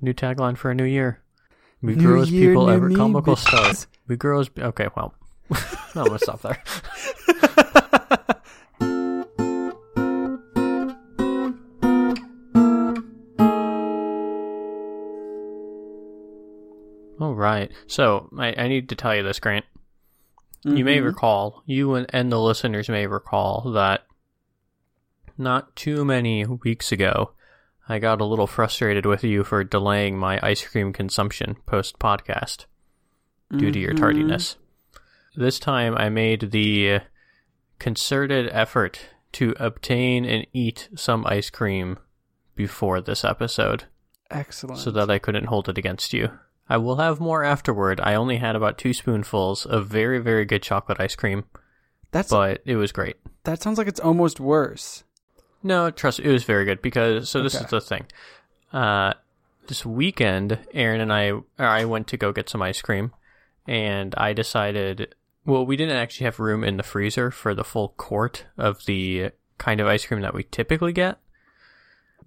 New tagline for a new year. We New grow as year, people ever comical start. We grow as okay. Well, I'm gonna stop there. All right. So I, I need to tell you this, Grant. You may Mhm. recall, you and, and the listeners may recall that not too many weeks ago, I got a little frustrated with you for delaying my ice cream consumption post podcast due to your Mhm. tardiness. This time I made the concerted effort to obtain and eat some ice cream before this episode Excellent. so that I couldn't hold it against you. I will have more afterward. I only had about two spoonfuls of very, very good chocolate ice cream, That's but it was great. that sounds like it's almost worse. No, trust it was very good because so this Okay. is the thing. Uh, this weekend, Aaron and I, I went to go get some ice cream, and I decided. Well, we didn't actually have room in the freezer for the full quart of the kind of ice cream that we typically get,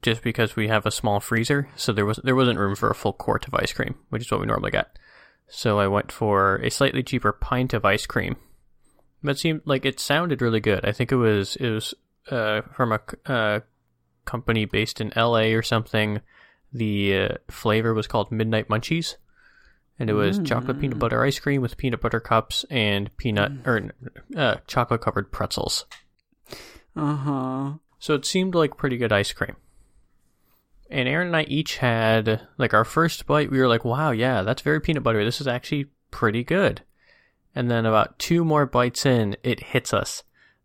just because we have a small freezer. So there was there wasn't room for a full quart of ice cream, which is what we normally get. So I went for a slightly cheaper pint of ice cream. But it seemed like it sounded really good. I think it was it was uh, from a, uh, company based in LA or something. The uh, flavor was called Midnight Munchies, and it was chocolate peanut butter ice cream with peanut butter cups and peanut or uh, chocolate covered pretzels. Uh huh. So it seemed like pretty good ice cream. And Aaron and I each had like our first bite. We were like, "Wow, yeah, that's very peanut buttery. This is actually pretty good." And then about two more bites in, it hits us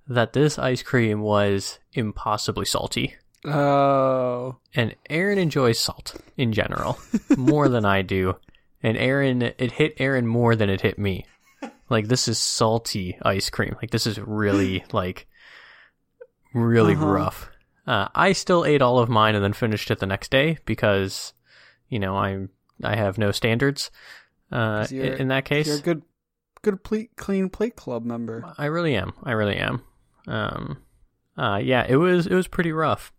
that this ice cream was impossibly salty. Oh. And Aaron enjoys salt in general more than I do. And Aaron, it hit Aaron more than it hit me. Like this is salty ice cream. Like this is really like really Uh-huh. rough. Uh, I still ate all of mine and then finished it the next day because, you know, I'm I have no standards. Uh, in that case, You're a good, good ple- clean plate club member. I really am. I really am. Um, uh, yeah, it was it was pretty rough,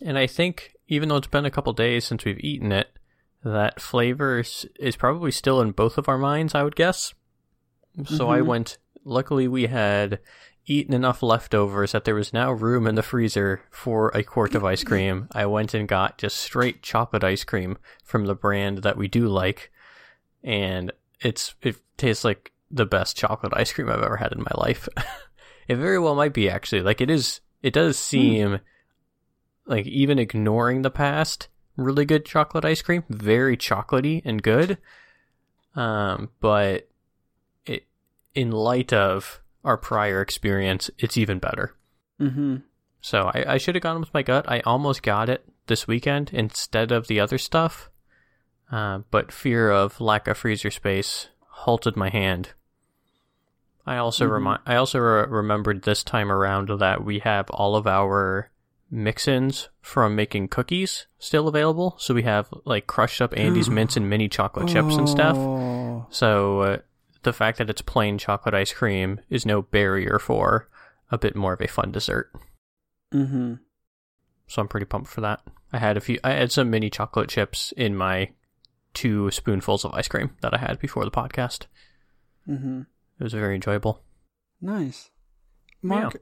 and I think even though it's been a couple days since we've eaten it, that flavor is, is probably still in both of our minds. I would guess. So I Mhm. went. Luckily, we had eaten enough leftovers that there was now room in the freezer for a quart of ice cream. I went and got just straight chocolate ice cream from the brand that we do like, and it's it tastes like the best chocolate ice cream I've ever had in my life. it very well might be actually. Like it is it does seem like even ignoring the past, really good chocolate ice cream, very chocolatey and good. Um but it in light of our prior experience, it's even better. Mm-hmm. So I, I should have gone with my gut. I almost got it this weekend instead of the other stuff, uh, but fear of lack of freezer space halted my hand. I also Mhm. remi- I also re- remembered this time around that we have all of our mix-ins from making cookies still available. So we have like crushed up Andes mints and mini chocolate chips and stuff. Oh. So uh, the fact that it's plain chocolate ice cream is no barrier for a bit more of a fun dessert. Mm-hmm. So I'm pretty pumped for that. I had a few. I had some mini chocolate chips in my two spoonfuls of ice cream that I had before the podcast. Mm-hmm. It was very enjoyable. Nice. Mark,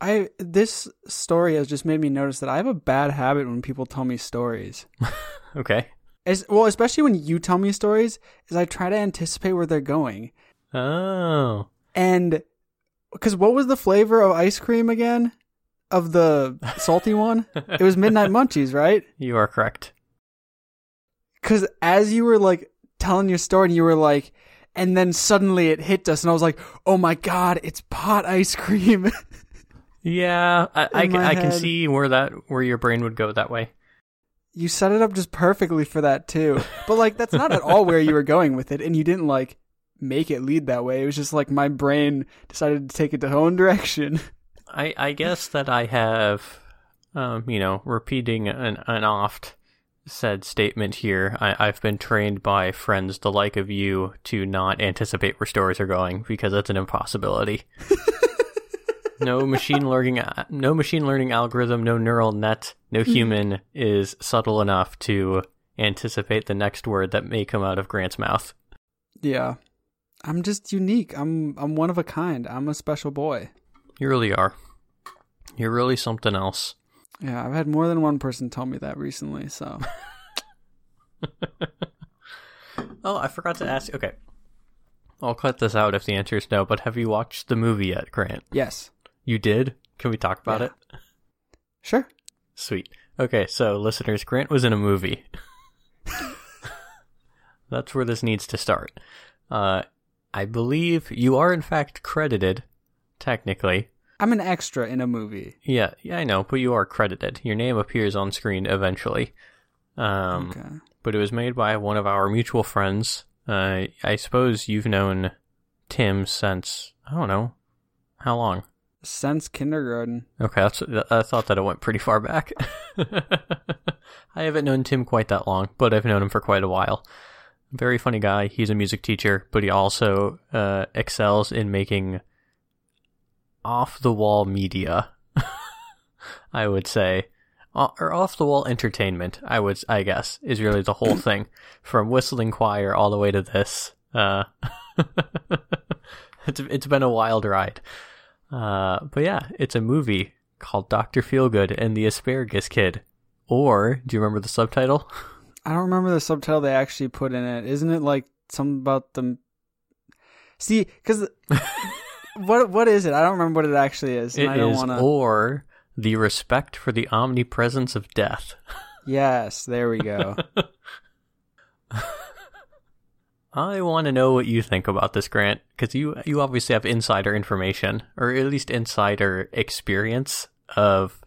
I this story has just made me notice that I have a bad habit when people tell me stories. Okay. As, well, especially when you tell me stories, is I try to anticipate where they're going. Oh, And because what was the flavor of ice cream again? Of the salty one? It was Midnight Munchies, right? you are correct. Because as you were like telling your story, and you were like, and then suddenly it hit us, and I was like, oh my god, it's pot ice cream. Yeah, I, I, I can see where that where your brain would go that way. you set it up just perfectly for that too. But like that's not at all where you were going with it and you didn't like make it lead that way. It was just like my brain decided to take it its own direction. I I guess that I have, um, you know, repeating an an oft said statement here. I, I've been trained by friends the like of you to not anticipate where stories are going because that's an impossibility. no machine learning, no machine learning algorithm, no neural net, no hmm. human is subtle enough to anticipate the next word that may come out of Grant's mouth. Yeah. I'm just unique. I'm I'm one of a kind. I'm a special boy. You really are. You're really something else. Yeah, I've had more than one person tell me that recently, so Oh, I forgot to ask. Okay. I'll cut this out if the answer is no, but have you watched the movie yet, Grant? yes. You did? Can we talk about Yeah. it? Sure. Sweet. Okay, so listeners, Grant was in a movie. That's where this needs to start. Uh, I believe you are in fact credited, technically. I'm an extra in a movie. Yeah, yeah, I know, but you are credited. Your name appears on screen eventually. Um, Okay. but it was made by one of our mutual friends. Uh, I suppose you've known Tim since I don't know how long. Since kindergarten. Okay, that's, I thought that it went pretty far back. I haven't known Tim quite that long, but I've known him for quite a while. Very funny guy. He's a music teacher, but he also uh, excels in making off the wall media. I would say, or off the wall entertainment. I would, I guess, is really the whole thing, from whistling choir all the way to this. Uh, it's it's been a wild ride. Uh, but yeah, it's a movie called Doctor Feelgood and the Asparagus Kid. Or do you remember the subtitle? I don't remember the subtitle they actually put in it. Isn't it like something about the See, cuz what what is it? I don't remember what it actually is. and It I don't is want to or the respect for the omnipresence of death. Yes, there we go. I want to know what you think about this, Grant, because you you obviously have insider information, or at least insider experience of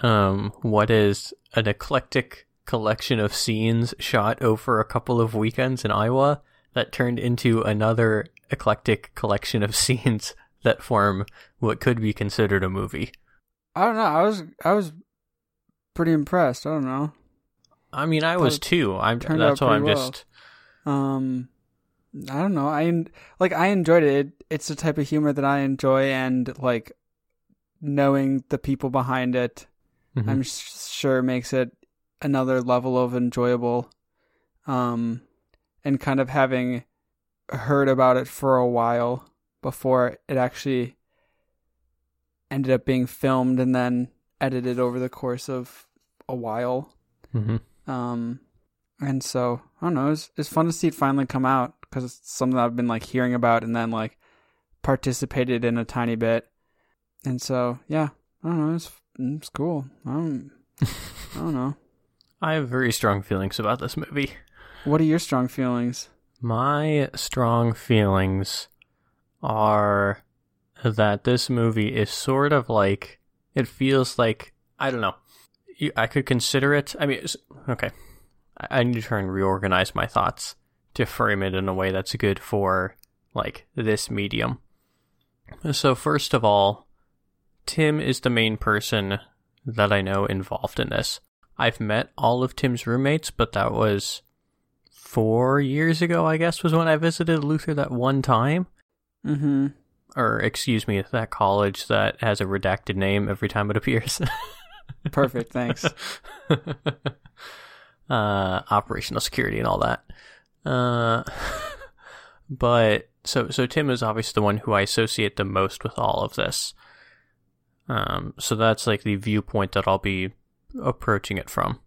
um what is an eclectic collection of scenes shot over a couple of weekends in Iowa that turned into another eclectic collection of scenes that form what could be considered a movie. I don't know. I was I was pretty impressed. I don't know. I mean, I was too. I'm that's why I'm well. just Um, I don't know. I like I enjoyed it. it. It's the type of humor that I enjoy, and like knowing the people behind it, Mhm. I'm sure makes it another level of enjoyable. Um, and kind of having heard about it for a while before it actually ended up being filmed and then edited over the course of a while. Mhm. Um, and so I don't know. It's it's fun to see it finally come out because it's something I've been like hearing about and then like participated in a tiny bit. And so yeah, I don't know. It's it's cool. I don't I don't know. I have very strong feelings about this movie. What are your strong feelings? My strong feelings are that this movie is sort of like it feels like I don't know. I could consider it. I mean, okay. I need to try and reorganize my thoughts to frame it in a way that's good for like this medium. So first of all, Tim is the main person that I know involved in this. I've met all of Tim's roommates, but that was four years ago, I guess, was when I visited Luther that one time. Mm-hmm. Or, excuse me, that college that has a redacted name every time it appears. Perfect. Thanks. uh, operational security and all that. Uh, but so so Tim is obviously the one who I associate the most with all of this. Um, so that's like the viewpoint that I'll be approaching it from.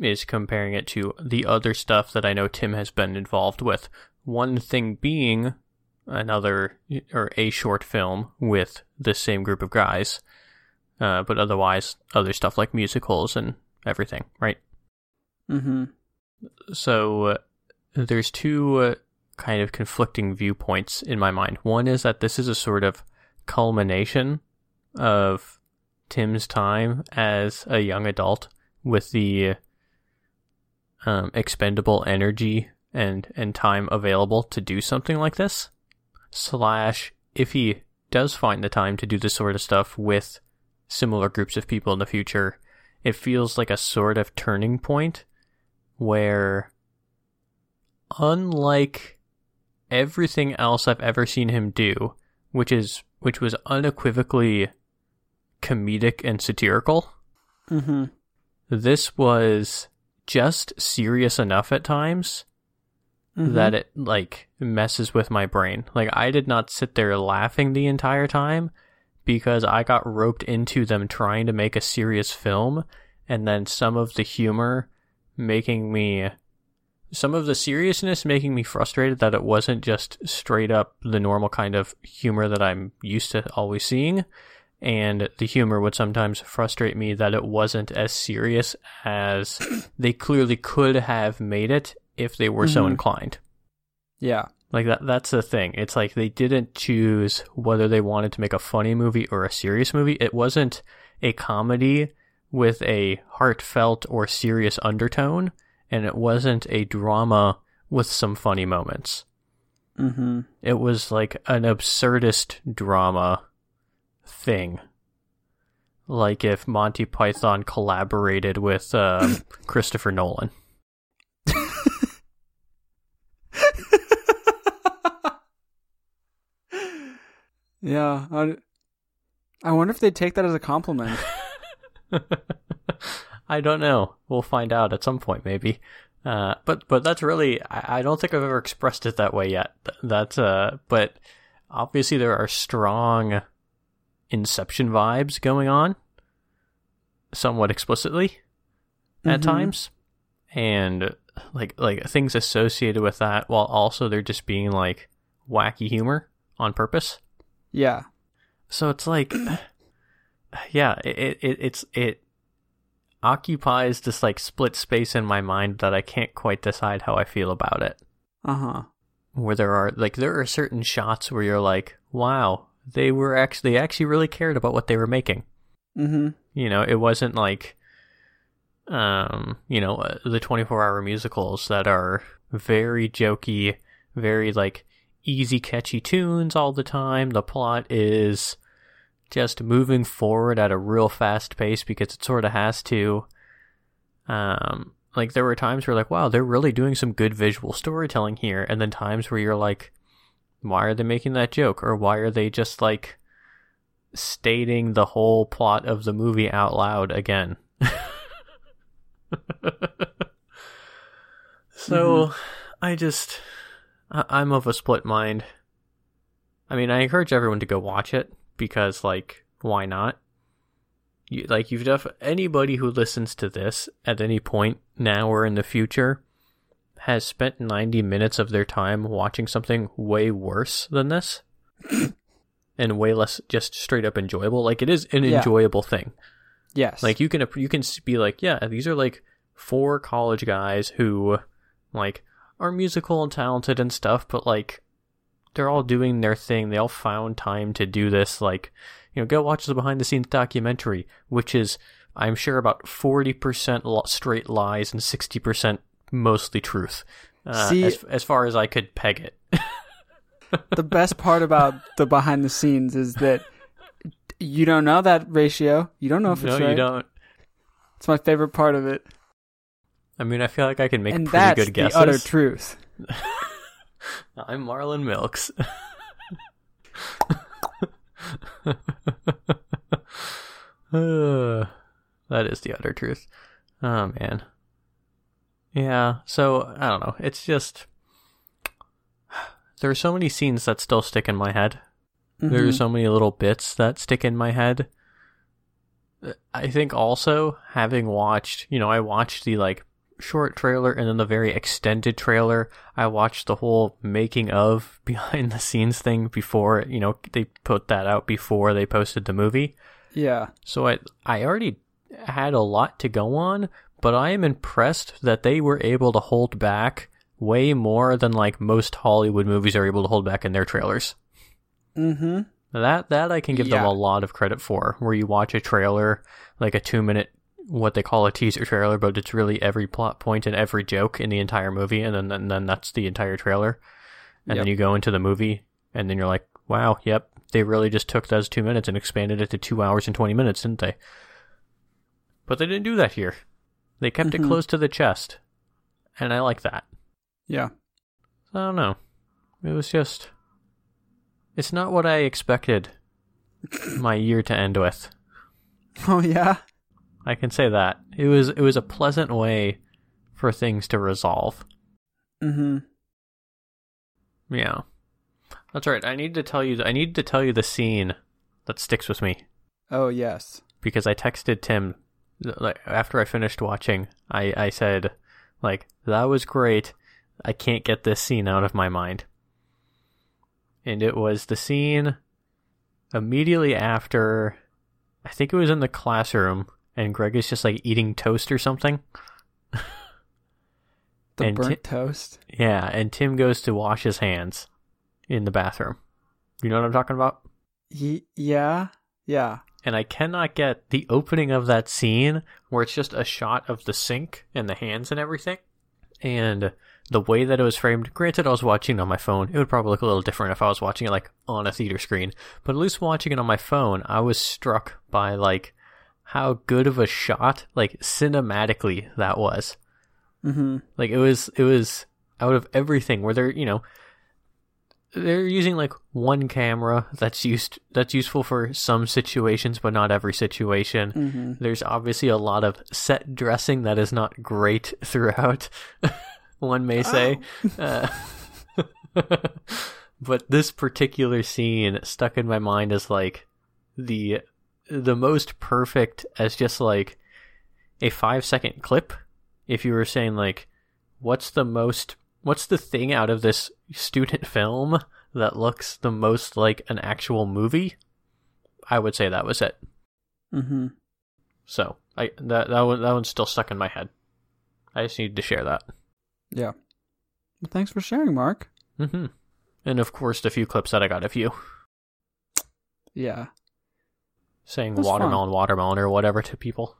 Is comparing it to the other stuff that I know Tim has been involved with. One thing being another or a short film with the same group of guys, uh, but otherwise other stuff like musicals and everything, right? Mm-hmm. So uh, there's two uh, kind of conflicting viewpoints in my mind. One is that this is a sort of culmination of Tim's time as a young adult with the um, expendable energy and and time available to do something like this. Slash, if he does find the time to do this sort of stuff with similar groups of people in the future, it feels like a sort of turning point where unlike everything else I've ever seen him do, which is which was unequivocally comedic and satirical, Mm-hmm. this was just serious enough at times Mhm. that it like messes with my brain. Like I did not sit there laughing the entire time because I got roped into them trying to make a serious film and then some of the humor making me some of the seriousness making me frustrated that it wasn't just straight up the normal kind of humor that I'm used to always seeing and the humor would sometimes frustrate me that it wasn't as serious as they clearly could have made it if they were so Mhm. inclined. yeah. Like that that's the thing. It's like they didn't choose whether they wanted to make a funny movie or a serious movie. It wasn't a comedy with a heartfelt or serious undertone, and it wasn't a drama with some funny moments. Mm-hmm. It was like an absurdist drama thing. Like if Monty Python collaborated with um, Christopher Nolan. yeah. I, I wonder if they take that as a compliment. I don't know. We'll find out at some point, maybe. Uh, but but that's really I, I don't think I've ever expressed it that way yet. That's uh, but obviously there are strong Inception vibes going on, somewhat explicitly at Mhm. times, and like like things associated with that, while also they're just being like wacky humor on purpose. Yeah. So it's like, yeah, it, it it's it occupies this like split space in my mind that I can't quite decide how I feel about it. Uh huh. Where there are like there are certain shots where you're like, wow, they were actually they actually really cared about what they were making. Mm-hmm. You know, it wasn't like, um, you know, uh, the 24 hour musicals that are very jokey, very like easy, catchy tunes all the time. The plot is just moving forward at a real fast pace because it sort of has to. Um, like there were times where like, wow, they're really doing some good visual storytelling here, and then times where you're like, why are they making that joke, or why are they just like stating the whole plot of the movie out loud again? so, mm-hmm. I just, I- I'm of a split mind. I mean, I encourage everyone to go watch it because, like, why not? You, like, you've def anybody who listens to this at any point now or in the future has spent 90 minutes of their time watching something way worse than this and way less just straight up enjoyable. Like, it is an Yeah. enjoyable thing. Yes. Like you can you can be like, yeah, these are like four college guys who like are musical and talented and stuff, but like they're all doing their thing. They all found time to do this. Like, you know, go watch the behind the scenes documentary, which is I'm sure about forty percent straight lies and sixty percent mostly truth. Uh, See- as as far as I could peg it. the best part about the behind the scenes is that you don't know that ratio. You don't know if no, it's right. you don't. It's my favorite part of it, I mean, I feel like I can make and pretty that's good the guesses. utter truth. I'm Marlon Milks. Uh, that is the utter truth. Oh man. Yeah, so I don't know. It's just there are so many scenes that still stick in my head. There are Mhm. so many little bits that stick in my head. I think also having watched, you know, I watched the like short trailer and then the very extended trailer. I watched the whole making of behind the scenes thing before, you know, they put that out before they posted the movie. yeah. So I I already had a lot to go on, but I am impressed that they were able to hold back way more than like most Hollywood movies are able to hold back in their trailers. Mm-hmm. That that I can give them a lot of credit for. Where you watch a trailer, like a two minute, what they call a teaser trailer, but it's really every plot point and every joke in the entire movie, and then and then that's the entire trailer. And then you go into the movie, and then you're like, wow, yep, they really just took those two minutes and expanded it to two hours and twenty minutes, didn't they? But they didn't do that here. They kept it Mhm. close to the chest, and I like that. Yeah. I don't know. It was just. It's not what I expected my year to end with. Oh yeah. I can say that. It was it was a pleasant way for things to resolve. Mm-hmm. Yeah. That's right. I need to tell you I need to tell you the scene that sticks with me Oh yes. because I texted Tim like after I finished watching. I I said like that was great. I can't get this scene out of my mind. And it was the scene immediately after I think it was in the classroom and Greg is just like eating toast or something. The And burnt Ti- toast. Yeah, and Tim goes to wash his hands in the bathroom. You know what I'm talking about? Ye- yeah. Yeah. And I cannot get the opening of that scene where it's just a shot of the sink and the hands and everything. And the way that it was framed, granted, I was watching it on my phone. It would probably look a little different if I was watching it like on a theater screen. But at least watching it on my phone, I was struck by like how good of a shot, like cinematically, that was. Mm-hmm. Like it was it was out of everything where they're, you know, they're using like one camera that's used that's useful for some situations but not every situation. Mm-hmm. There's obviously a lot of set dressing that is not great throughout. one may say. Uh, but this particular scene stuck in my mind as like the the most perfect as just like a 5 second clip if you were saying like what's the most what's the thing out of this student film that looks the most like an actual movie i would say that was it Mm-hmm. so i that that one that one's still stuck in my head i just needed to share that Yeah. Well, thanks for sharing, Mark. hmm and of course the few clips that i got of you Yeah. saying That's watermelon watermelon or whatever to people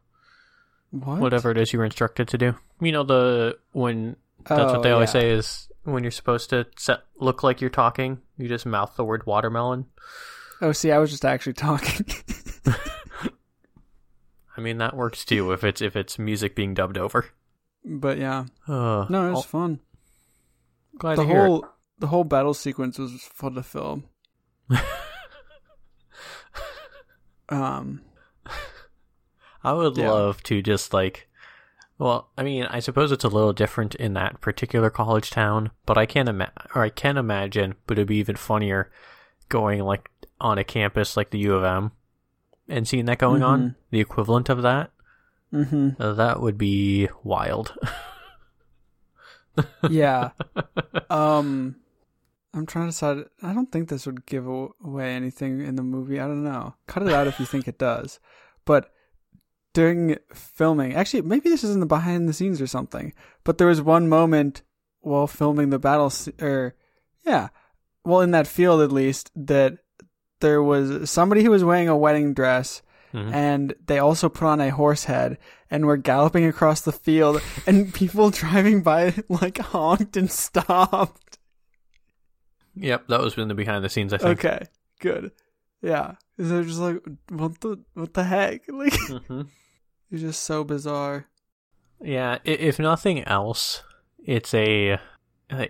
What? whatever it is you were instructed to do you know the when that's Oh, what they always yeah. say is when you're supposed to set, look like you're talking you just mouth the word watermelon Oh, see, I was just actually talking. I mean that works too if it's if it's music being dubbed over. but yeah. Uh, No, it was oh, fun. glad the to hear. whole the whole battle sequence was fun to film. um. I would yeah. love to just like, well, I mean, I suppose it's a little different in that particular college town, but I can't ima- or I can imagine, but it'd be even funnier going like on a campus like the U of M and seeing that going on, Mhm. the equivalent of that. hmm Uh, that would be wild. Yeah. um. I'm trying to decide. I don't think this would give away anything in the movie. I don't know. Cut it out if you think it does. But during filming, actually, maybe this is in the behind the scenes or something. But there was one moment while filming the battle, or yeah, well, in that field at least, that there was somebody who was wearing a wedding dress Mhm. and they also put on a horse head and were galloping across the field and people driving by like honked and stopped. Yep, that was in the behind the scenes. I think. Okay, good. Yeah. They're just like, what the what the heck? Like hmm just so bizarre. Yeah, if nothing else, it's a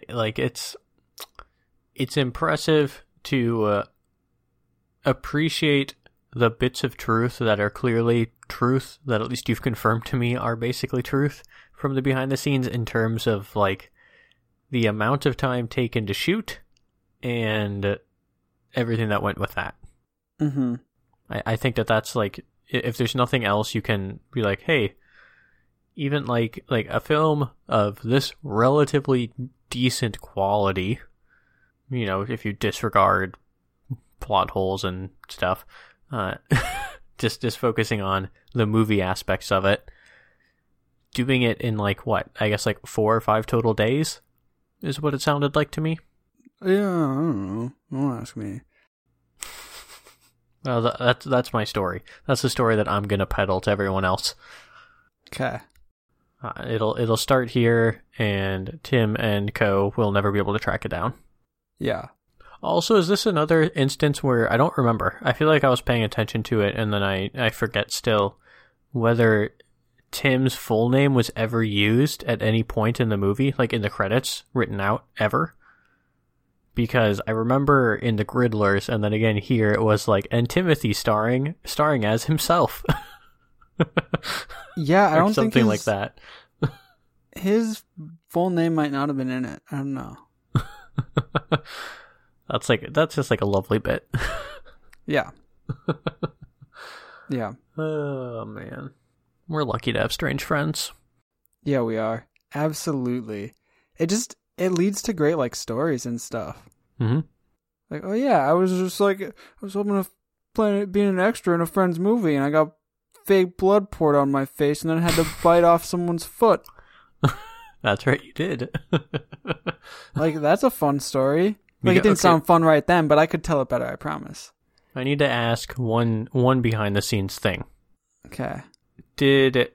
like it's it's impressive to uh, appreciate the bits of truth that are clearly truth that at least you've confirmed to me are basically truth from the behind the scenes in terms of like the amount of time taken to shoot and everything that went with that. Mm-hmm. I, I think that that's like if there's nothing else you can be like hey even like like a film of this relatively decent quality you know if you disregard plot holes and stuff uh just just focusing on the movie aspects of it doing it in like what i guess like four or five total days is what it sounded like to me Yeah, I don't know. Don't ask me. Well tha- that's that's my story that's the story that i'm gonna peddle to everyone else Okay. Uh, it'll it'll start here, and Tim and Co will never be able to track it down. Yeah. Also, is this another instance where I don't remember? I feel like I was paying attention to it, and then I I forget still whether Tim's full name was ever used at any point in the movie, like in the credits, written out ever. Because I remember in the Gridlers, and then again here, it was like, and Timothy starring starring as himself, Yeah, I don't think something like that. his full name might not have been in it. I don't know. that's like that's just like a lovely bit. Yeah. yeah. Oh man, we're lucky to have strange friends. Yeah, we are. Absolutely. It just it leads to great like stories and stuff. Mm-hmm. Like, oh yeah, I was just like I was hoping to play being an extra in a friend's movie, and I got fake blood poured on my face, and then I had to bite off someone's foot. That's right, you did. like that's a fun story. Like it didn't okay. sound fun right then, but I could tell it better. I promise. I need to ask one one behind the scenes thing. Okay. Did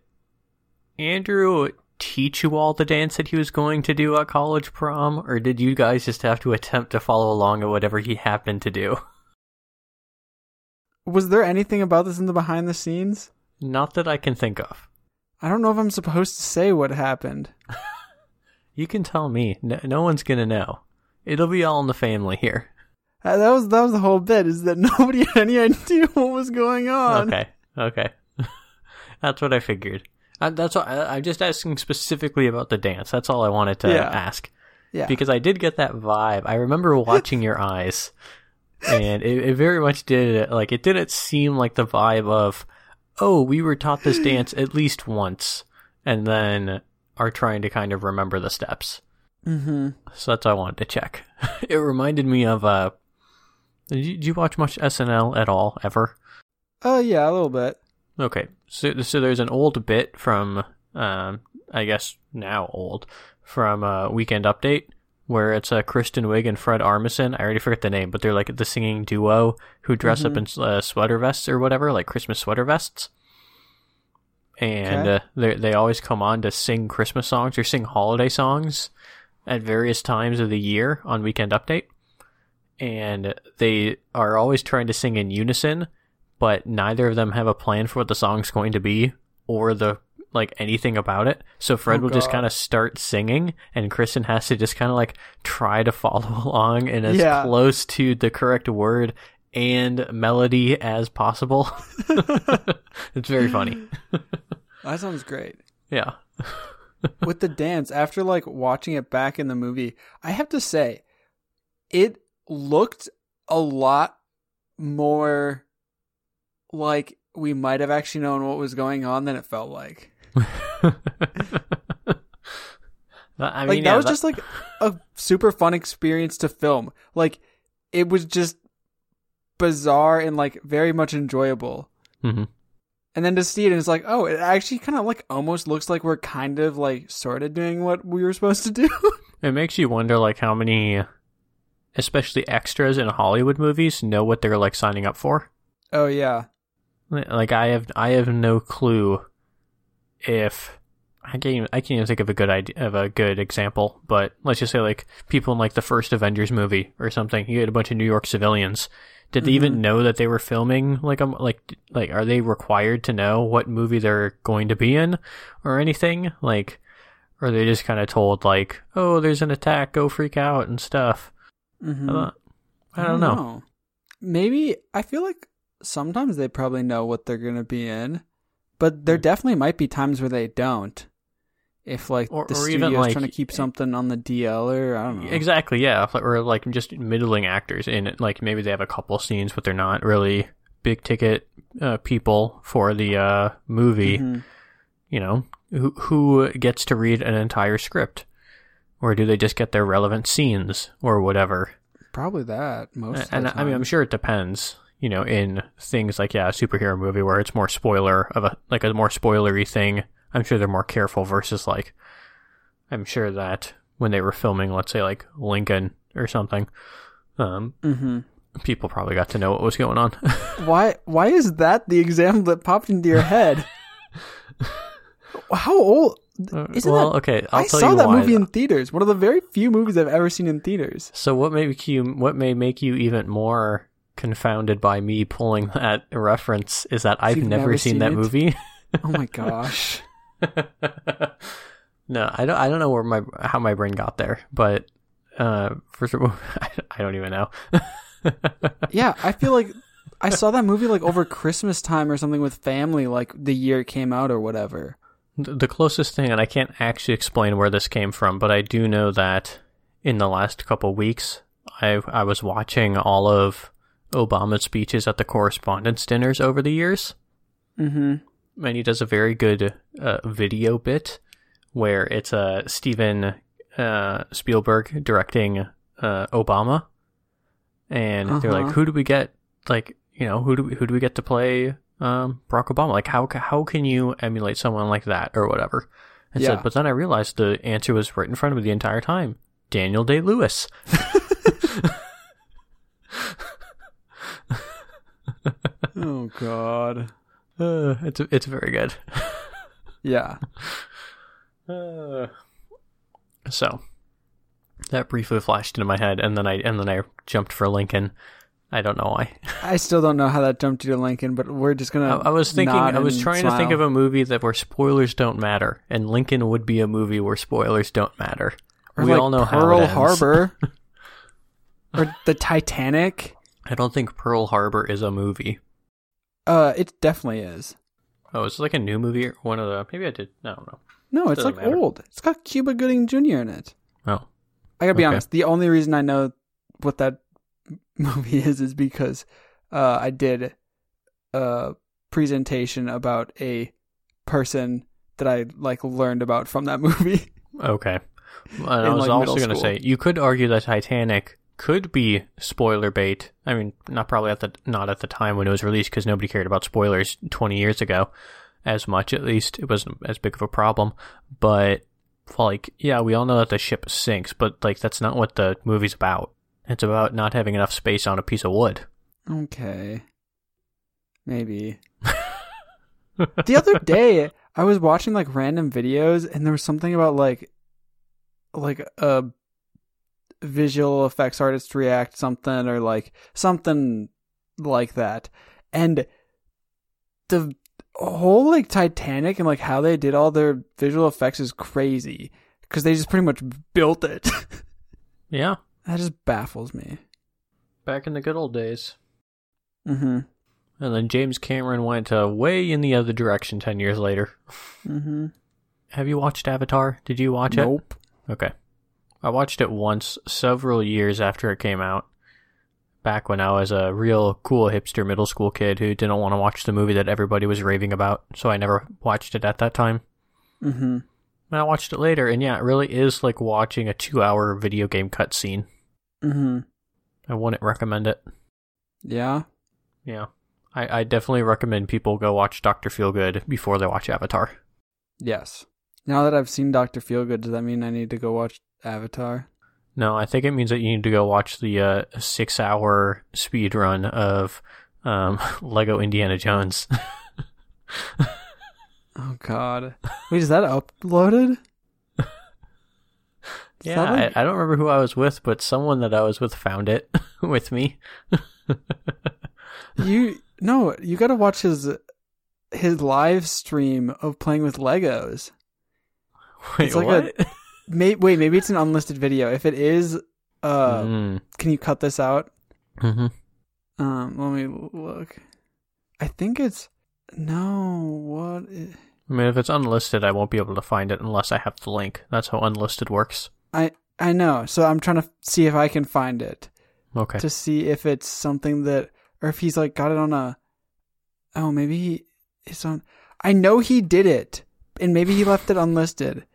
Andrew teach you all the dance that he was going to do at college prom, or did you guys just have to attempt to follow along at whatever he happened to do? Was there anything about this in the behind the scenes? Not that I can think of. I don't know if I'm supposed to say what happened. You can tell me. No, no one's gonna know. It'll be all in the family here. Uh, that was that was the whole bit. Is that nobody had any idea what was going on? Okay. Okay. that's what I figured. I, that's what, I, I'm just asking specifically about the dance. That's all I wanted to Yeah. ask. Yeah. because I did get that vibe. I remember watching your eyes, and it, it very much did. Like it didn't seem like the vibe of, oh, we were taught this dance at least once, and then are trying to kind of remember the steps. mm-hmm. So that's what I wanted to check. it reminded me of. Uh, did you, did you watch much SNL at all ever? Oh yeah, a little bit. Okay, so so there's an old bit from, um, I guess now old, from uh, Weekend Update, where it's uh, Kristen Wiig and Fred Armisen. I already forget the name, but they're like the singing duo who dress up in uh, sweater vests or whatever, like Christmas sweater vests. And Okay. uh, they they always come on to sing Christmas songs or sing holiday songs at various times of the year on Weekend Update. And they are always trying to sing in unison, but neither of them have a plan for what the song's going to be or the like anything about it. So Fred Oh, will just kind of start singing and Kristen has to just kind of like try to follow along in as Yeah. close to the correct word and melody as possible. it's very funny. That sounds great. Yeah. With the dance, after like watching it back in the movie, I have to say, it looked a lot more like we might have actually known what was going on than it felt like. I like mean, that yeah, was just like a super fun experience to film. Like it was just bizarre and like very much enjoyable. Mhm. And then to see it, and it's like, oh, it actually kind of like almost looks like we're kind of like sort of doing what we were supposed to do. It makes you wonder, like, how many, especially extras in Hollywood movies, know what they're like signing up for. oh yeah, Like, I have, I have no clue if I can't, even, I can't even think of a good idea of a good example. But let's just say, like, people in like the first Avengers movie or something, you had a bunch of New York civilians. Did they even know that they were filming? Like, um, like, like, are they required to know what movie they're going to be in, or anything? Like, or are they just kind of told like, oh, there's an attack, go freak out and stuff? mm-hmm. Uh, I don't know. Maybe I feel like sometimes they probably know what they're gonna be in, but there definitely might be times where they don't. If like Or- the or even, studio's like- trying to keep something on the DL or I don't know. Exactly, yeah, or like just middling actors in it. Like maybe they have a couple scenes, but they're not really big ticket uh, people for the uh, movie. Mhm. You know, who who gets to read an entire script, or do they just get their relevant scenes or whatever? Probably that most. of and I mean, I'm sure it depends. You know, in things like yeah, a superhero movie where it's more spoiler of a like a more spoilery thing. I'm sure they're more careful versus like, I'm sure that when they were filming, let's say like Lincoln or something, um, Mhm. people probably got to know what was going on. Why? Why is that the example that popped into your head? How old? Isn't well, that- okay, I'll I tell saw you that why. movie in theaters. One of the very few movies I've ever seen in theaters. So what may you what may make you even more confounded by me pulling that reference is that I've never, never seen, seen that it? movie. Oh my gosh. no, I don't. I don't know where my how my brain got there, but uh, first of all, I, I don't even know. yeah, I feel like I saw that movie like over Christmas time or something with family, like the year it came out or whatever. the closest thing, and I can't actually explain where this came from, but I do know that in the last couple weeks, I I was watching all of Obama's speeches at the correspondents dinners over the years, Mm-hmm. and he does a very good uh, video bit where it's uh, Steven uh, Spielberg directing uh, Obama, and they're like, Uh-huh. "Who do we get? Like, you know, who do we, who do we get to play um, Barack Obama? Like, how how can you emulate someone like that or whatever?" And Yeah. said, but then I realized the answer was right in front of me the entire time. Daniel Day Lewis. Oh God. Uh, it's it's very good. Yeah. Uh, so that briefly flashed into my head, and then I and then I jumped for Lincoln. I don't know why. I still don't know how that jumped you to Lincoln, but we're just gonna. I was thinking. I was trying to think of a movie that where spoilers don't matter, and Lincoln would be a movie where spoilers don't matter. Or we like all know how Pearl ends. Harbor, or the Titanic. I don't think Pearl Harbor is a movie. Uh, it definitely is. Oh, it's like a new movie or one of the. Maybe I did. I don't know. No, it's Doesn't like matter. old. It's got Cuba Gooding Jr. in it. Oh, I gotta be Okay. honest. The only reason I know what that movie is is because uh, I did a presentation about a person that I like learned about from that movie. okay. And I was like, also going to say you could argue that Titanic could be spoiler bait. I mean, not probably at the not at the time when it was released because nobody cared about spoilers 20 years ago as much. At least it wasn't as big of a problem. But like, yeah, we all know that the ship sinks, but like that's not what the movie's about. It's about not having enough space on a piece of wood. okay, maybe. the other day, I was watching like random videos, and there was something about like, like a visual effects artist react something or like something like that, and the whole like Titanic and like how they did all their visual effects is crazy because they just pretty much built it. Yeah, that just baffles me. back in the good old days. Mm-hmm. And then James Cameron went uh, way in the other direction 10 years later. Mm-hmm. Have you watched Avatar? Did you watch it? Nope. Okay. I watched it once several years after it came out. Back when I was a real cool hipster middle school kid who didn't want to watch the movie that everybody was raving about, so I never watched it at that time. Mm-hmm. And I watched it later, and yeah, it really is like watching a two hour video game cutscene. Mm-hmm. I wouldn't recommend it. Yeah. Yeah. I, I definitely recommend people go watch Dr. Feelgood before they watch Avatar. Yes. Now that I've seen Doctor Feelgood, does that mean I need to go watch Avatar? No, I think it means that you need to go watch the uh, six hour speed run of um, Lego Indiana Jones. Oh God. Wait, is that uploaded? Is yeah, that like- I, I don't remember who I was with, but someone that I was with found it with me. you no, you got to watch his his live stream of playing with Legos. Wait, It's like what? a- May, wait, maybe it's an unlisted video. If it is, uh, Mm, can you cut this out? mhm. Um, let me look. I think it's no. What? i- I mean, if it's unlisted, I won't be able to find it unless I have the link. That's how unlisted works. I I know. So I'm trying to see if I can find it. Okay. to see if it's something that or if he's like got it on a oh maybe he it's on I know he did it and maybe he left it unlisted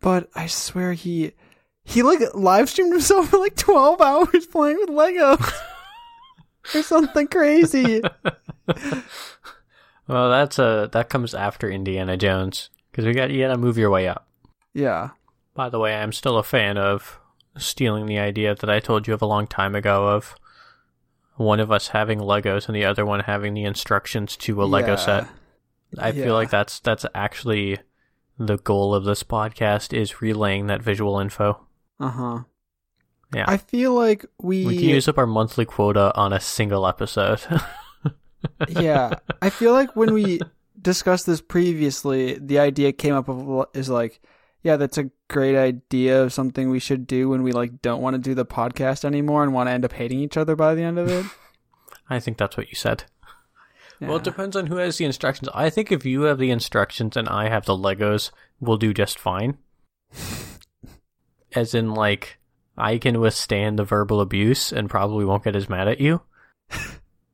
but I swear he he like live streamed himself for like 12 hours playing with Legos or something crazy well, that's uh that comes after Indiana Jones because we got you got to move your way up. yeah By the way, I'm still a fan of stealing the idea that I told you of a long time ago of one of us having Legos and the other one having the instructions to a Lego Yeah. set. I Yeah. feel like that's that's actually the goal of this podcast is relaying that visual info. uh-huh Yeah. I feel like we, we can use up our monthly quota on a single episode. yeah, I feel like when we discussed this previously, the idea came up of is like, yeah, that's a great idea of something we should do when we like don't want to do the podcast anymore and want to end up hating each other by the end of it. I think that's what you said. Well, it depends on who has the instructions. I think if you have the instructions and I have the Legos, we'll do just fine. As in, like, I can withstand the verbal abuse and probably won't get as mad at you.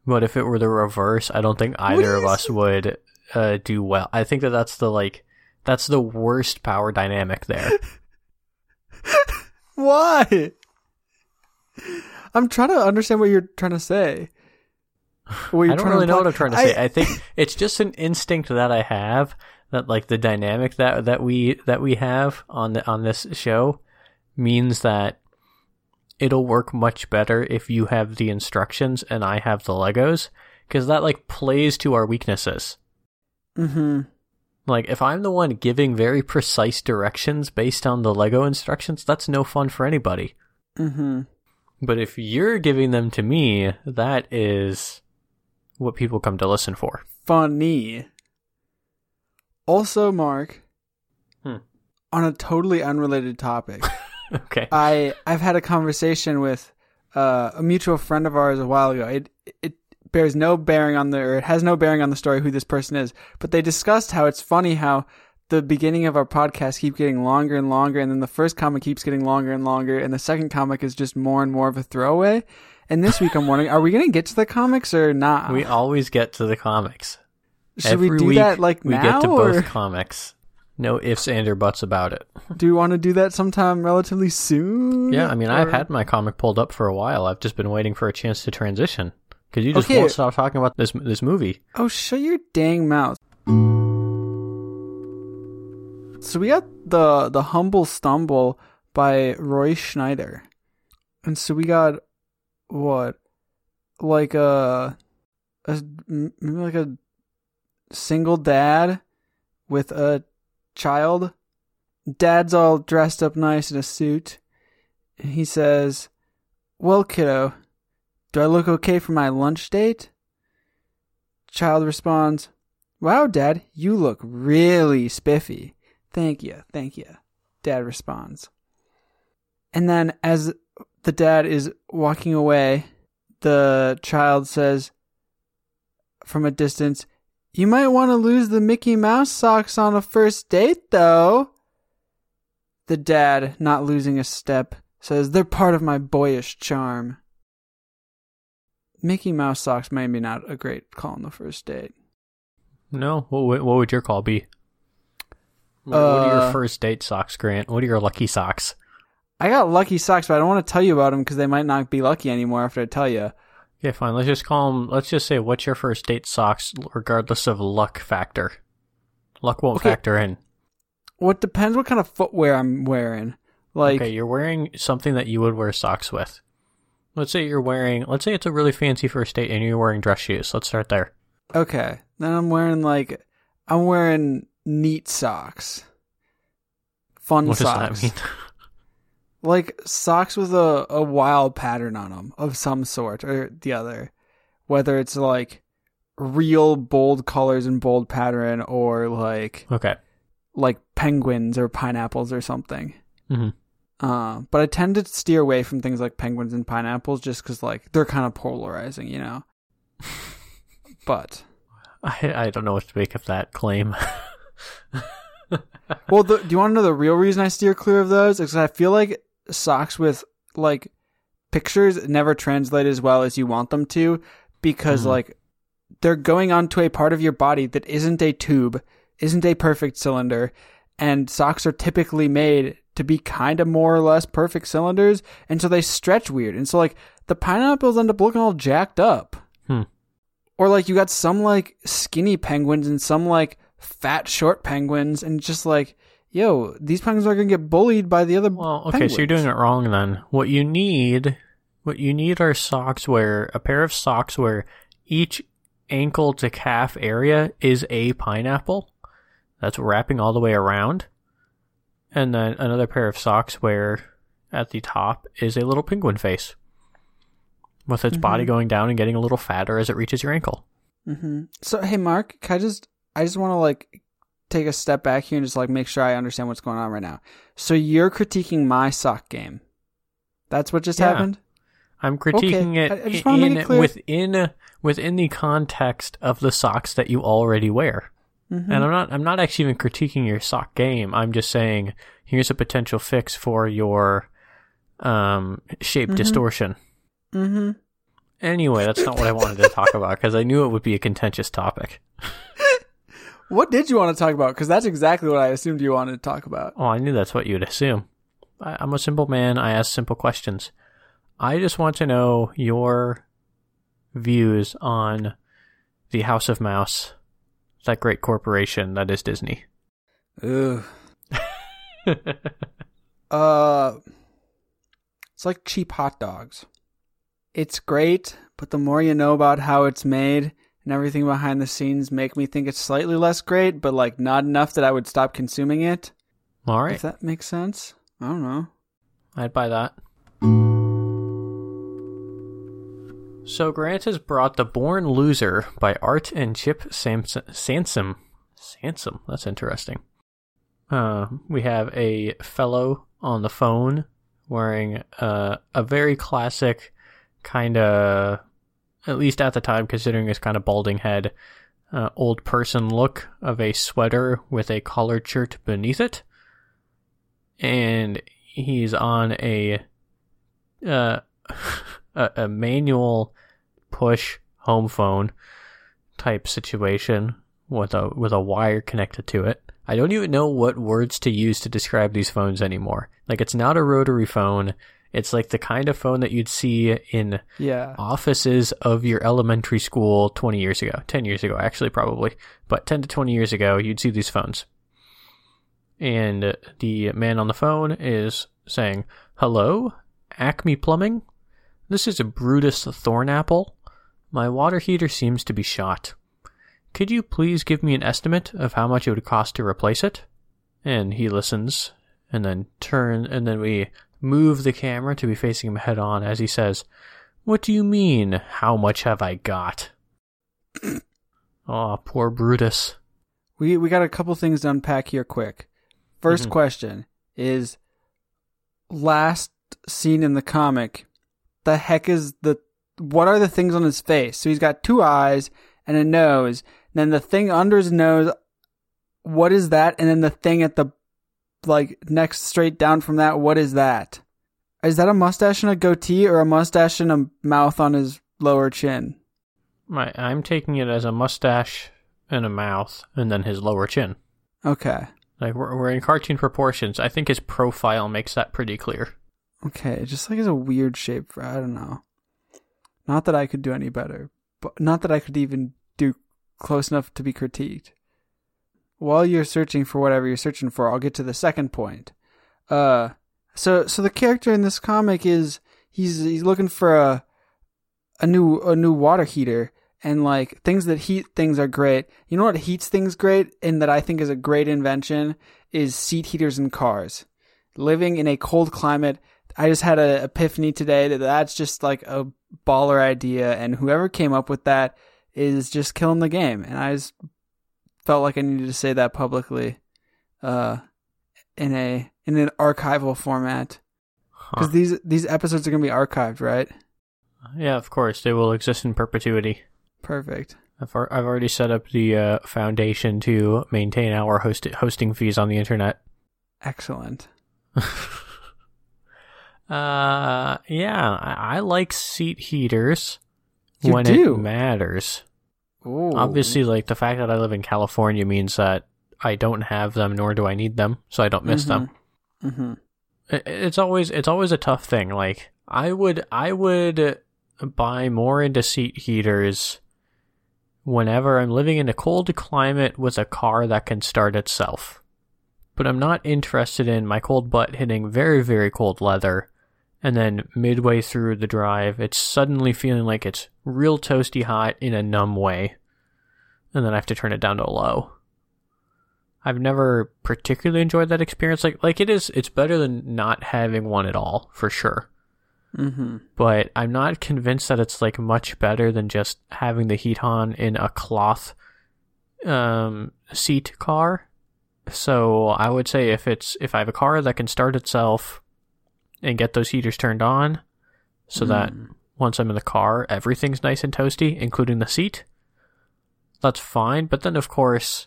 but if it were the reverse, I don't think either of us would uh, do well. I think that that's the like that's the worst power dynamic there. Why? I'm trying to understand what you're trying to say. What I don't really know what I'm trying to say. I think it's just an instinct that I have that like the dynamic that that we that we have on the on this show means that it'll work much better if you have the instructions and I have the Legos because that like plays to our weaknesses. Mhm. Like if I'm the one giving very precise directions based on the Lego instructions, that's no fun for anybody. Mhm. But if you're giving them to me, that is what people come to listen for. Funny. Also, Mark. Hmm. On a totally unrelated topic, Okay. I I've had a conversation with uh, a mutual friend of ours a while ago. It it bears no bearing on the or it has no bearing on the story who this person is, but they discussed how it's funny how the beginning of our podcast keep getting longer and longer, and then the first comic keeps getting longer and longer, and the second comic is just more and more of a throwaway. And this week I'm wondering, are we going to get to the comics or not? We always get to the comics. Should Every we do that like we now, We get to both comics. No ifs and or buts about it. do you want to do that sometime relatively soon? Yeah, I mean, I've had my comic pulled up for a while. I've just been waiting for a chance to transition because you just Okay. won't stop talking about this this movie. Oh, shut your dang mouth. So we got the the humble stumble by Roy Schneider, and so we got what, like uh, a, a maybe like a single dad with a child. Dad's all dressed up nice in a suit, and he says, "Well, kiddo, do I look okay for my lunch date?" Child responds, Wow, Dad, you look really spiffy. Thank you, thank you. Dad responds. And then, as the dad is walking away, the child says from a distance, You might want to lose the Mickey Mouse socks on a first date, though. The dad, not losing a step, says, They're part of my boyish charm. Mickey Mouse socks maybe not a great call on the first date. No, what would- what would your call be? What what are Uh, your first date socks, Grant? What are your lucky socks? I got lucky socks, but I don't want to tell you about them because they might not be lucky anymore after I tell you. Okay, fine. Let's just call them. Let's just say, what's your first date socks, regardless of luck factor? Luck won't Okay. factor in. Well, it depends what kind of footwear I'm wearing. Like, okay, you're wearing something that you would wear socks with. Let's say you're wearing. Let's say it's a really fancy first date, and you're wearing dress shoes. Let's start there. okay, then I'm wearing like, I'm wearing neat socks, fun What socks, does that mean? like socks with a a wild pattern on them of some sort or the other, whether it's like real bold colors and bold pattern or like okay. like penguins or pineapples or something. hmm Uh, but I tend to steer away from things like penguins and pineapples just because, like, they're kind of polarizing, you know? but, I I don't know what to make of that claim. well, the, do you want to know the real reason I steer clear of those? Because I feel like socks with, like, pictures never translate as well as you want them to because, Mhm. like, they're going onto a part of your body that isn't a tube, isn't a perfect cylinder, and socks are typically made to be kind of more or less perfect cylinders, and so they stretch weird. And so, like, the pineapples end up looking all jacked up. Hmm. Or, like, you got some, like, skinny penguins and some, like, fat, short penguins, and just like, yo, these penguins are going to get bullied by the other. Well, okay, so you're doing it wrong then. What you need, what you need are socks where a pair of socks where each ankle to calf area is a pineapple. That's wrapping all the way around. And then another pair of socks where at the top is a little penguin face. With its body Mhm. going down and getting a little fatter as it reaches your ankle. Mm-hmm. So, hey, Mark, can I just, I just want to, like, take a step back here and just, like, make sure I understand what's going on right now. So, you're critiquing my sock game. That's what just Yeah. happened? I'm critiquing Okay, it I- I in it within within the context of the socks that you already wear. Mhm. And I'm not I'm not actually even critiquing your sock game. I'm just saying here's a potential fix for your um shape Mhm. distortion. Mm-hmm. Anyway, that's not what I wanted to talk about because I knew it would be a contentious topic. What did you want to talk about? Because that's exactly what I assumed you wanted to talk about. Oh, I knew that's what you'd assume. I, I'm a simple man. I ask simple questions. I just want to know your views on the House of Mouse, that great corporation that is Disney. Ugh. Uh, it's like cheap hot dogs. It's great, but the more you know about how it's made and everything behind the scenes make me think it's slightly less great, but like not enough that I would stop consuming it. All right. If that makes sense. I don't know. I'd buy that. So Grant has brought The Born Loser by Art and Chip Samson, Sansom. Sansom, that's interesting. Uh, we have a fellow on the phone wearing uh, a very classic kind of, at least at the time, considering his kind of balding head, uh, old person look of a sweater with a collared shirt beneath it. And he's on a uh, a, a manual push home phone type situation with a with a wire connected to it. I don't even know what words to use to describe these phones anymore. Like it's not a rotary phone. It's like the kind of phone that you'd see in Yeah. offices of your elementary school 20 years ago, 10 years ago, actually, probably, but 10 to 20 years ago, you'd see these phones. And the man on the phone is saying, Hello, Acme Plumbing? This is a Brutus Thornapple. My water heater seems to be shot. Could you please give me an estimate of how much it would cost to replace it? And he listens, and then turn, and then we move the camera to be facing him head on as he says, What do you mean, how much have I got? oh, poor Brutus. We we got a couple things to unpack here quick. 1st Mhm. question is last scene in the comic, the heck is the what are the things on his face? So he's got two eyes and a nose. And then the thing under his nose, what is that? And then the thing at the like next straight down from that, what is that? Is that a mustache and a goatee or a mustache and a mouth on his lower chin? My, I'm taking it as a mustache and a mouth, and then his lower chin. Okay. Like we're, we're in cartoon proportions. I think his profile makes that pretty clear. Okay, just like it's a weird shape for I don't know. Not that I could do any better, but not that I could even do close enough to be critiqued. While you're searching for whatever you're searching for, I'll get to the second point. Uh so so the character in this comic is he's he's looking for a a new a new water heater and like things that heat things are great. You know what heats things great and that I think is a great invention is seat heaters in cars. Living in a cold climate I just had an epiphany today that that's just like a baller idea, and whoever came up with that is just killing the game. And I just felt like I needed to say that publicly, uh, in a in an archival format Huh. because these these episodes are gonna be archived, right? Yeah, of course they will exist in perpetuity. Perfect. I've, I've already set up the uh, foundation to maintain our host- hosting fees on the internet. Excellent. Uh, yeah, I, I like seat heaters You when do? it matters. Ooh. Obviously, like the fact that I live in California means that I don't have them, nor do I need them, so I don't miss them. Mm-hmm. It- It's always it's always a tough thing. Like I would I would buy more into seat heaters whenever I'm living in a cold climate with a car that can start itself. But I'm not interested in my cold butt hitting very very cold leather and then midway through the drive it's suddenly feeling like it's real toasty hot in a numb way. And then I have to turn it down to low. I've never particularly enjoyed that experience. Like like it is it's better than not having one at all, for sure. Mm-hmm. But I'm not convinced that it's like much better than just having the heat on in a cloth um seat car. So I would say if it's if I have a car that can start itself and get those heaters turned on, so that Mm. once I'm in the car, everything's nice and toasty, including the seat. That's fine, but then of course,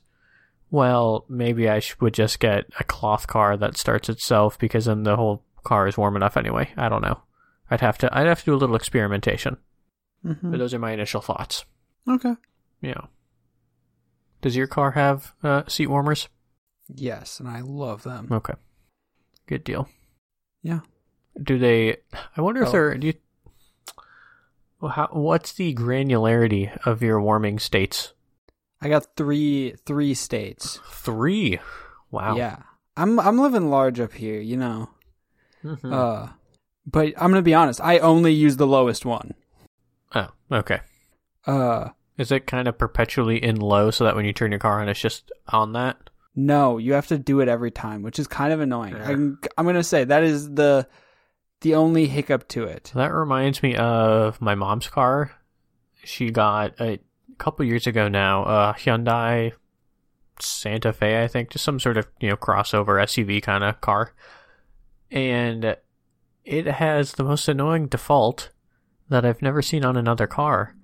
well, maybe I would just get a cloth car that starts itself because then the whole car is warm enough anyway. I don't know. I'd have to I'd have to do a little experimentation. Mhm. But those are my initial thoughts. Okay. Yeah. Does your car have uh, seat warmers? Yes, and I love them. Okay. Good deal. Yeah. Do they? I wonder if Oh. they're. Do you, well, how, what's the granularity of your warming states? I got three three states. Three. Wow. Yeah. I'm I'm living large up here, you know. Mhm. Uh but I'm gonna be honest, I only use the lowest one. oh, okay. Uh Is it kind of perpetually in low so that when you turn your car on, it's just on that? no, you have to do it every time, which is kind of annoying. Yeah. I'm, I'm gonna say that is the the only hiccup to it. That reminds me of my mom's car. She got a couple years ago now a Hyundai Santa Fe, I think, just some sort of you know crossover SUV kind of car, and it has the most annoying default that I've never seen on another car.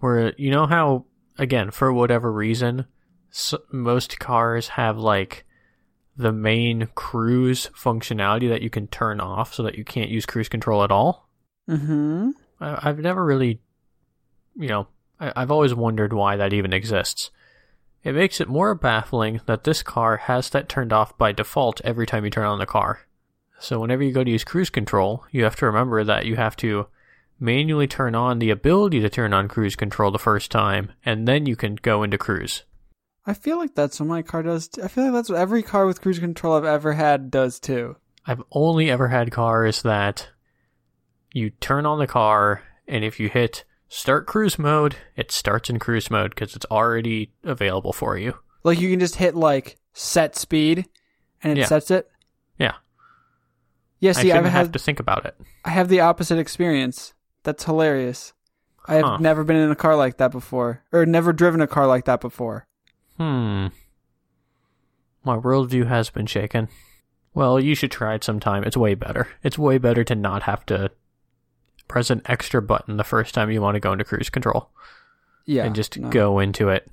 Where you know how again for whatever reason, s most cars have like the main cruise functionality that you can turn off so that you can't use cruise control at all. Mm-hmm. I, I've never really, you know, I, I've always wondered why that even exists. It makes it more baffling that this car has that turned off by default every time you turn on the car. So whenever you go to use cruise control, you have to remember that you have to manually turn on the ability to turn on cruise control the first time, and then you can go into cruise. I feel like that's what my car does. Too. I feel like that's what every car with cruise control I've ever had does too. I've only ever had cars that you turn on the car, and if you hit start cruise mode, it starts in cruise mode because it's already available for you. Like you can just hit like set speed, and it Yeah. sets it. Yeah. Yeah. I See, shouldn't I've have to think about it. I have the opposite experience. That's hilarious. I have Huh. never been in a car like that before, or never driven a car like that before. Hmm. My worldview has been shaken. Well, you should try it sometime. It's way better. It's way better to not have to press an extra button the first time you want to go into cruise control. Yeah, and just no. go into it.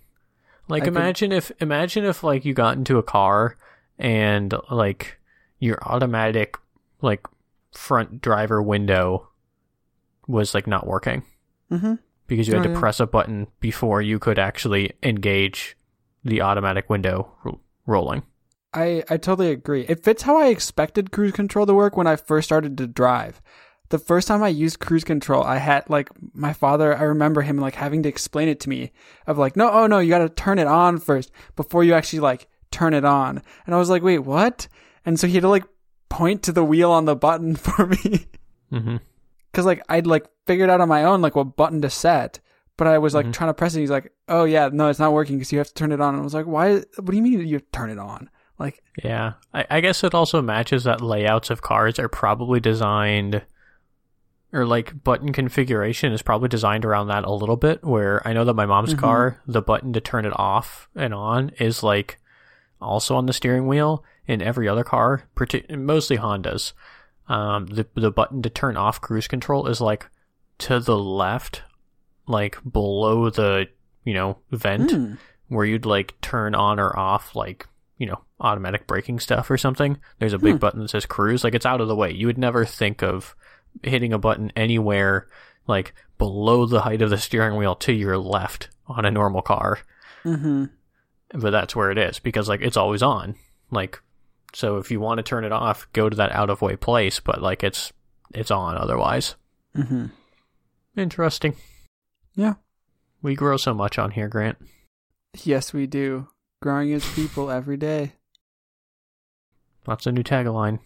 Like I could- imagine if imagine if like you got into a car and like your automatic like front driver window was like not working Mhm. because you had Oh, to yeah. press a button before you could actually engage the automatic window ro- rolling. I I totally agree. It fits how I expected cruise control to work when I first started to drive. The first time I used cruise control, I had like my father. I remember him like having to explain it to me of like, no, oh no, you got to turn it on first before you actually like turn it on. And I was like, wait, what? And so he had to like point to the wheel on the button for me. hmm Cause like I'd like figured out on my own like what button to set, but I was like Mhm. trying to press it. He's like, "Oh yeah, no, it's not working because you have to turn it on." And I was like, "Why? What do you mean you turn it on?" Like, Yeah, I, I guess it also matches that layouts of cars are probably designed, or like button configuration is probably designed around that a little bit. Where I know that my mom's Mhm. car, the button to turn it off and on is like also on the steering wheel. In every other car, mostly Hondas, um, the the button to turn off cruise control is like to the left, like below the you know vent hmm, where you'd like turn on or off like you know automatic braking stuff or something there's a big Hmm. button that says cruise. Like it's out of the way. You would never think of hitting a button anywhere like below the height of the steering wheel to your left on a normal car. Mm-hmm. but that's where it is because like it's always on. Like so if you want to turn it off go to that out of way place but like it's it's on otherwise. Mm-hmm. interesting Yeah. we grow so much on here grant Yes, we do. Growing as people every day. that's a new tagline